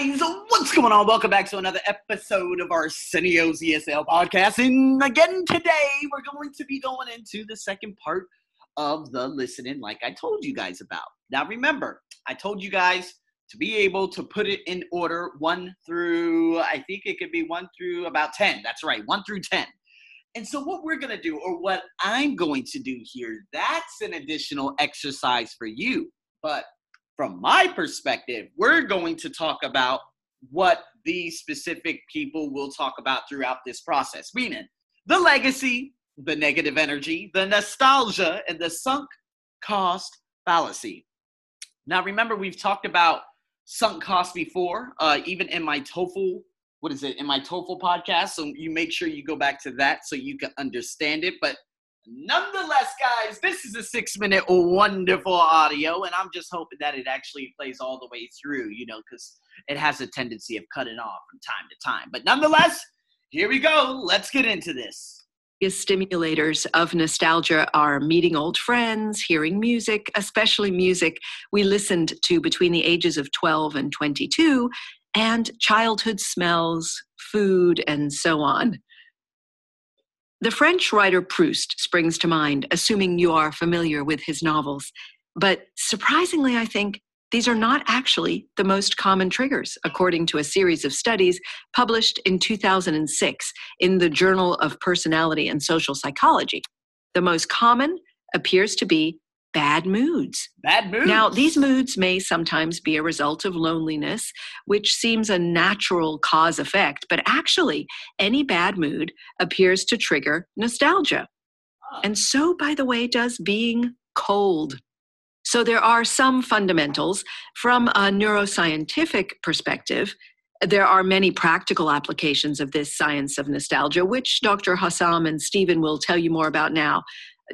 guys, what's going on? Welcome back to another episode of Arsenio's ESL podcast. And again, today we're going to be going into the second part of the listening, like I told you guys about. Now, remember, I told you guys to be able to put it in order one through, I think it could be one through about 10. That's right, one through 10. And so, what we're going to do, or what I'm going to do here, that's an additional exercise for you. But from my perspective, we're going to talk about what these specific people will talk about throughout this process, meaning the legacy, the negative energy, the nostalgia, and the sunk cost fallacy. Now, remember, we've talked about sunk cost before, uh, even in my TOEFL, what is it, in my TOEFL podcast. So you make sure you go back to that so you can understand it. But Nonetheless, guys, this is a six minute wonderful audio, and I'm just hoping that it actually plays all the way through, you know, because it has a tendency of cutting off from time to time. But nonetheless, here we go. Let's get into this. Stimulators of nostalgia are meeting old friends, hearing music, especially music we listened to between the ages of 12 and 22, and childhood smells, food, and so on. The French writer Proust springs to mind, assuming you are familiar with his novels. But surprisingly, I think these are not actually the most common triggers, according to a series of studies published in 2006 in the Journal of Personality and Social Psychology. The most common appears to be bad moods. Bad moods. Now, these moods may sometimes be a result of loneliness, which seems a natural cause effect, but actually, any bad mood appears to trigger nostalgia. Ah. And so, by the way, does being cold. So, there are some fundamentals from a neuroscientific perspective. There are many practical applications of this science of nostalgia, which Dr. Hassam and Stephen will tell you more about now.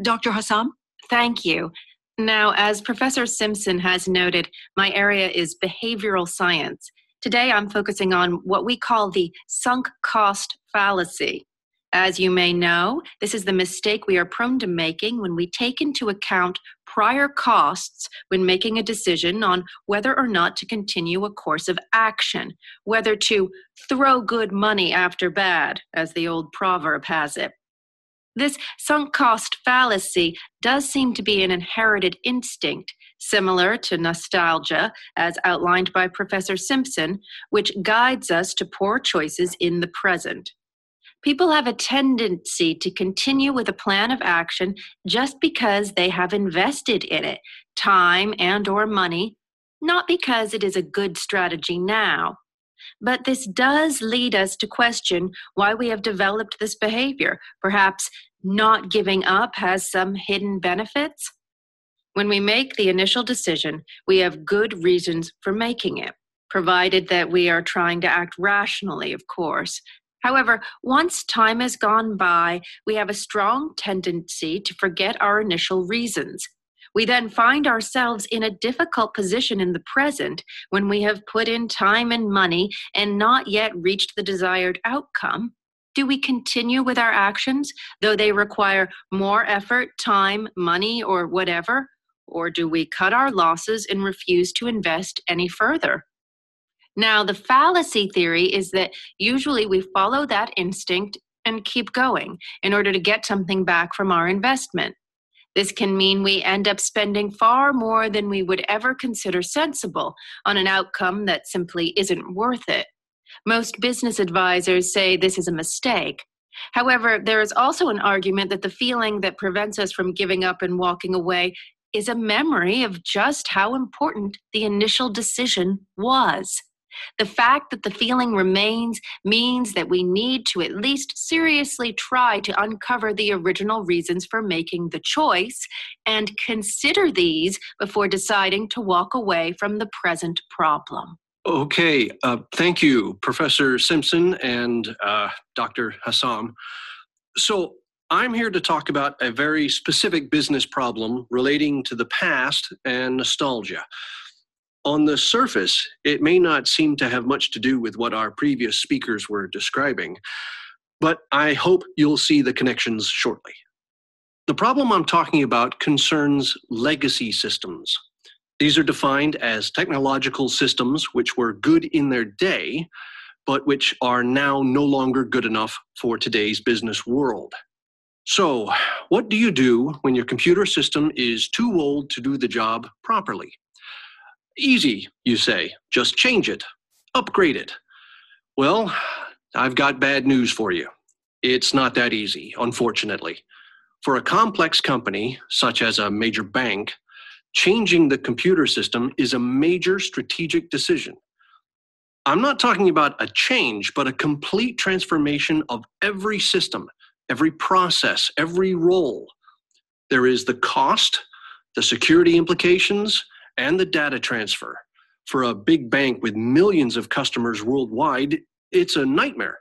Dr. Hassam? Thank you. Now, as Professor Simpson has noted, my area is behavioral science. Today I'm focusing on what we call the sunk cost fallacy. As you may know, this is the mistake we are prone to making when we take into account prior costs when making a decision on whether or not to continue a course of action, whether to throw good money after bad, as the old proverb has it. This sunk cost fallacy does seem to be an inherited instinct, similar to nostalgia, as outlined by Professor Simpson, which guides us to poor choices in the present. People have a tendency to continue with a plan of action just because they have invested in it, time and or money, not because it is a good strategy now. But this does lead us to question why we have developed this behavior. Perhaps not giving up has some hidden benefits. When we make the initial decision, we have good reasons for making it, provided that we are trying to act rationally, of course. However, once time has gone by, we have a strong tendency to forget our initial reasons. We then find ourselves in a difficult position in the present when we have put in time and money and not yet reached the desired outcome. Do we continue with our actions, though they require more effort, time, money, or whatever? Or do we cut our losses and refuse to invest any further? Now, the fallacy theory is that usually we follow that instinct and keep going in order to get something back from our investment. This can mean we end up spending far more than we would ever consider sensible on an outcome that simply isn't worth it. Most business advisors say this is a mistake. However, there is also an argument that the feeling that prevents us from giving up and walking away is a memory of just how important the initial decision was. The fact that the feeling remains means that we need to at least seriously try to uncover the original reasons for making the choice and consider these before deciding to walk away from the present problem. Okay, uh, thank you, Professor Simpson and uh, Dr. Hassam. So, I'm here to talk about a very specific business problem relating to the past and nostalgia. On the surface, it may not seem to have much to do with what our previous speakers were describing, but I hope you'll see the connections shortly. The problem I'm talking about concerns legacy systems. These are defined as technological systems which were good in their day, but which are now no longer good enough for today's business world. So, what do you do when your computer system is too old to do the job properly? Easy, you say. Just change it, upgrade it. Well, I've got bad news for you. It's not that easy, unfortunately. For a complex company, such as a major bank, changing the computer system is a major strategic decision. I'm not talking about a change, but a complete transformation of every system, every process, every role. There is the cost, the security implications, and the data transfer. For a big bank with millions of customers worldwide, it's a nightmare.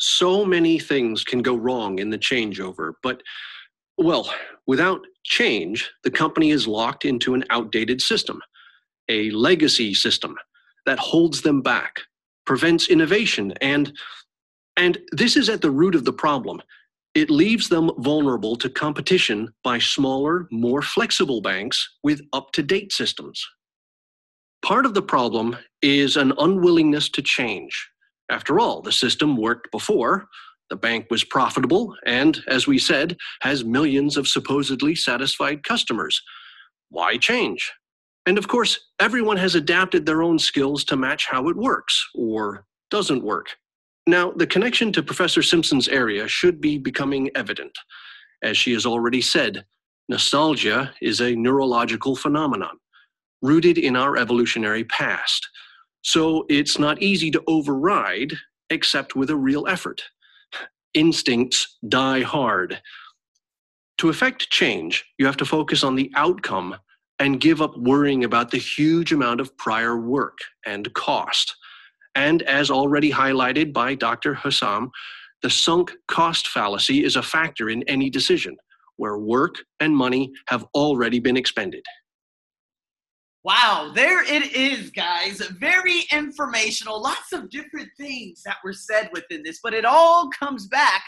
So many things can go wrong in the changeover, but well, without change, the company is locked into an outdated system, a legacy system that holds them back, prevents innovation, and and this is at the root of the problem. It leaves them vulnerable to competition by smaller, more flexible banks with up to date systems. Part of the problem is an unwillingness to change. After all, the system worked before, the bank was profitable, and, as we said, has millions of supposedly satisfied customers. Why change? And of course, everyone has adapted their own skills to match how it works or doesn't work. Now, the connection to Professor Simpson's area should be becoming evident. As she has already said, nostalgia is a neurological phenomenon rooted in our evolutionary past. So it's not easy to override except with a real effort. Instincts die hard. To effect change, you have to focus on the outcome and give up worrying about the huge amount of prior work and cost. And as already highlighted by Dr. Hassam, the sunk cost fallacy is a factor in any decision where work and money have already been expended. Wow, there it is, guys. Very informational. Lots of different things that were said within this, but it all comes back,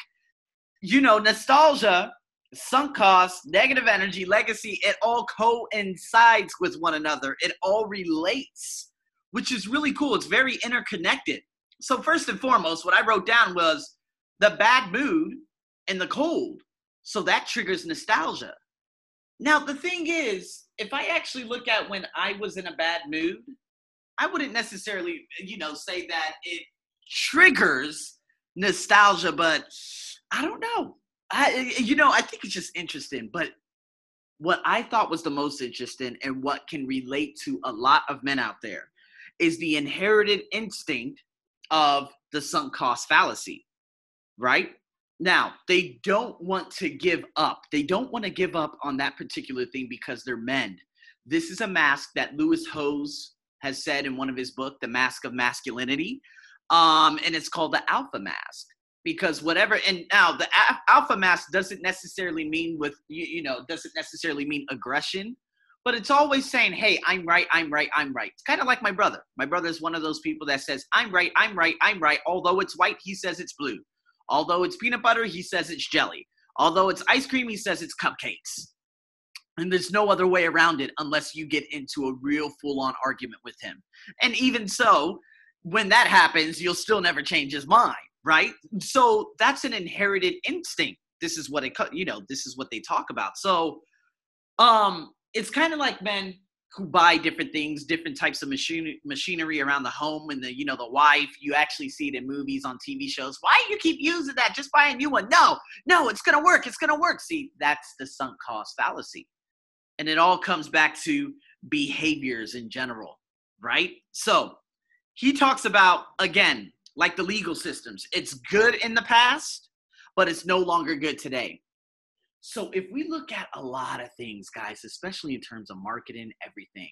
you know, nostalgia, sunk cost, negative energy, legacy, it all coincides with one another. It all relates which is really cool. It's very interconnected. So, first and foremost, what I wrote down was the bad mood and the cold. So that triggers nostalgia. Now, the thing is, if I actually look at when I was in a bad mood, I wouldn't necessarily, you know, say that it triggers nostalgia, but I don't know. I, you know, I think it's just interesting. But what I thought was the most interesting and what can relate to a lot of men out there is the inherited instinct of the sunk cost fallacy, right? Now, they don't want to give up. They don't want to give up on that particular thing because they're men. This is a mask that Lewis Howes has said in one of his books, The Mask of Masculinity. Um, and it's called the alpha mask because whatever and now the alpha mask doesn't necessarily mean with you, you know doesn't necessarily mean aggression but it's always saying, hey, I'm right, I'm right, I'm right. It's kind of like my brother. My brother is one of those people that says, I'm right, I'm right, I'm right. Although it's white, he says it's blue. Although it's peanut butter, he says it's jelly. Although it's ice cream, he says it's cupcakes. And there's no other way around it unless you get into a real full on argument with him. And even so, when that happens, you'll still never change his mind, right? So that's an inherited instinct. This is what it, you know, this is what they talk about. So, um, it's kind of like men who buy different things, different types of machine, machinery around the home and the, you know, the wife, you actually see it in movies, on TV shows. Why you keep using that? Just buy a new one. No, no, it's going to work. It's going to work. See, that's the sunk cost fallacy. And it all comes back to behaviors in general, right? So he talks about, again, like the legal systems, it's good in the past, but it's no longer good today. So if we look at a lot of things, guys, especially in terms of marketing, everything,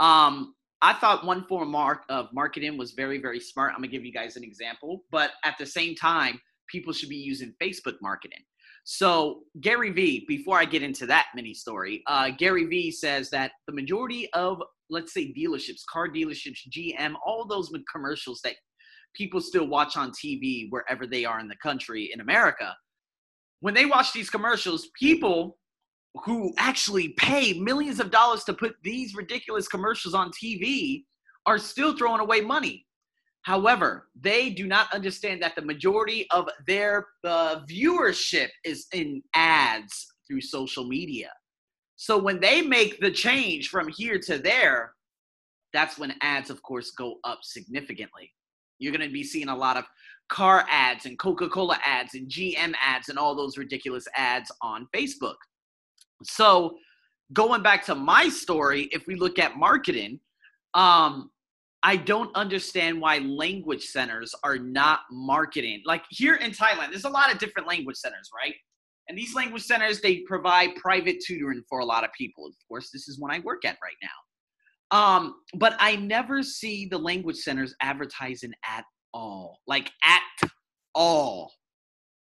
um, I thought one form of, mark, of marketing was very, very smart. I'm gonna give you guys an example, but at the same time, people should be using Facebook marketing. So Gary Vee, before I get into that mini story, uh, Gary Vee says that the majority of, let's say, dealerships, car dealerships, GM, all those commercials that people still watch on TV wherever they are in the country in America when they watch these commercials, people who actually pay millions of dollars to put these ridiculous commercials on TV are still throwing away money. However, they do not understand that the majority of their uh, viewership is in ads through social media. So when they make the change from here to there, that's when ads, of course, go up significantly. You're going to be seeing a lot of car ads and Coca Cola ads and GM ads and all those ridiculous ads on Facebook. So, going back to my story, if we look at marketing, um, I don't understand why language centers are not marketing. Like here in Thailand, there's a lot of different language centers, right? And these language centers, they provide private tutoring for a lot of people. Of course, this is one I work at right now. Um, but I never see the language centers advertising at all. Like at all.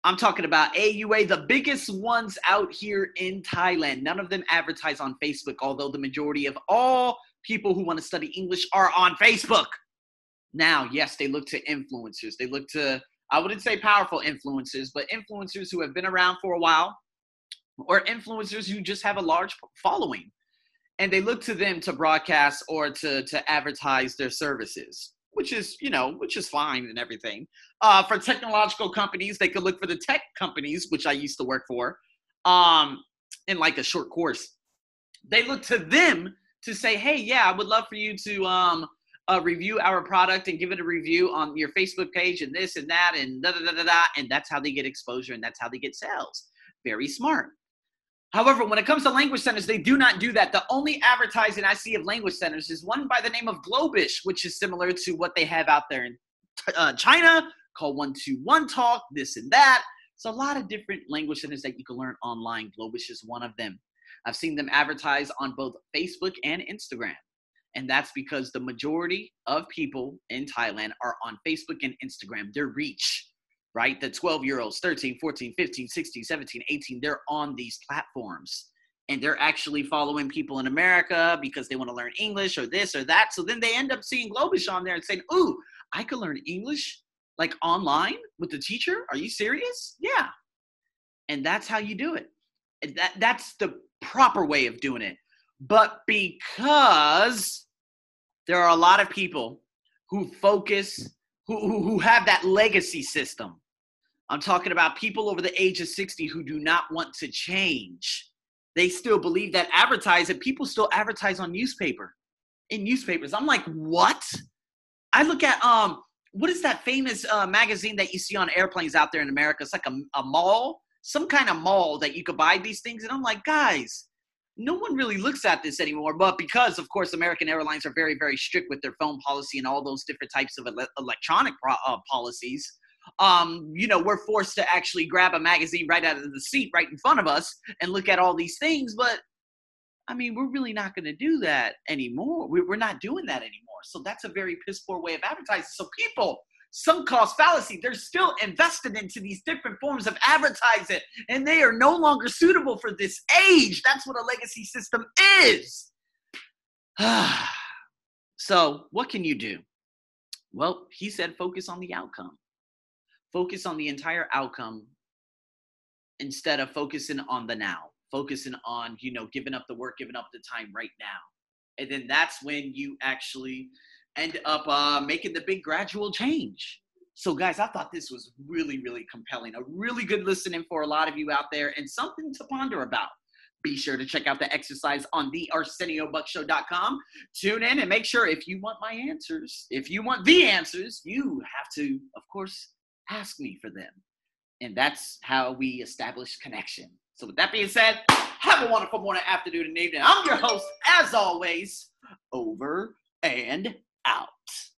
I'm talking about AUA, the biggest ones out here in Thailand. None of them advertise on Facebook, although the majority of all people who want to study English are on Facebook. Now, yes, they look to influencers. They look to, I wouldn't say powerful influencers, but influencers who have been around for a while or influencers who just have a large following. And they look to them to broadcast or to, to advertise their services which is you know which is fine and everything. Uh, for technological companies they could look for the tech companies which i used to work for um, in like a short course. They look to them to say hey yeah i would love for you to um, uh, review our product and give it a review on your facebook page and this and that and da da da da da and that's how they get exposure and that's how they get sales. Very smart However, when it comes to language centers, they do not do that. The only advertising I see of language centers is one by the name of Globish, which is similar to what they have out there in uh, China called One Two One Talk, this and that. So a lot of different language centers that you can learn online. Globish is one of them. I've seen them advertise on both Facebook and Instagram. And that's because the majority of people in Thailand are on Facebook and Instagram. Their reach right? The 12 year olds, 13, 14, 15, 16, 17, 18, they're on these platforms and they're actually following people in America because they want to learn English or this or that. So then they end up seeing Globish on there and saying, Ooh, I could learn English like online with the teacher. Are you serious? Yeah. And that's how you do it. That, that's the proper way of doing it. But because there are a lot of people who focus, who, who, who have that legacy system, I'm talking about people over the age of 60 who do not want to change. They still believe that advertising, people still advertise on newspaper, in newspapers. I'm like, what? I look at um, what is that famous uh, magazine that you see on airplanes out there in America? It's like a, a mall, some kind of mall that you could buy these things. And I'm like, guys, no one really looks at this anymore. But because, of course, American Airlines are very, very strict with their phone policy and all those different types of ele- electronic pro- uh, policies, um, you know, we're forced to actually grab a magazine right out of the seat right in front of us and look at all these things. But I mean, we're really not going to do that anymore. We're not doing that anymore. So that's a very piss poor way of advertising. So people, sunk cost fallacy, they're still invested into these different forms of advertising and they are no longer suitable for this age. That's what a legacy system is. so, what can you do? Well, he said focus on the outcome focus on the entire outcome instead of focusing on the now focusing on you know giving up the work giving up the time right now. And then that's when you actually end up uh, making the big gradual change. So guys i thought this was really really compelling a really good listening for a lot of you out there and something to ponder about. Be sure to check out the exercise on the arseniobuckshow.com. Tune in and make sure if you want my answers, if you want the answers, you have to, of course, ask me for them. And that's how we establish connection. So, with that being said, have a wonderful morning, afternoon, and evening. I'm your host, as always, over and out.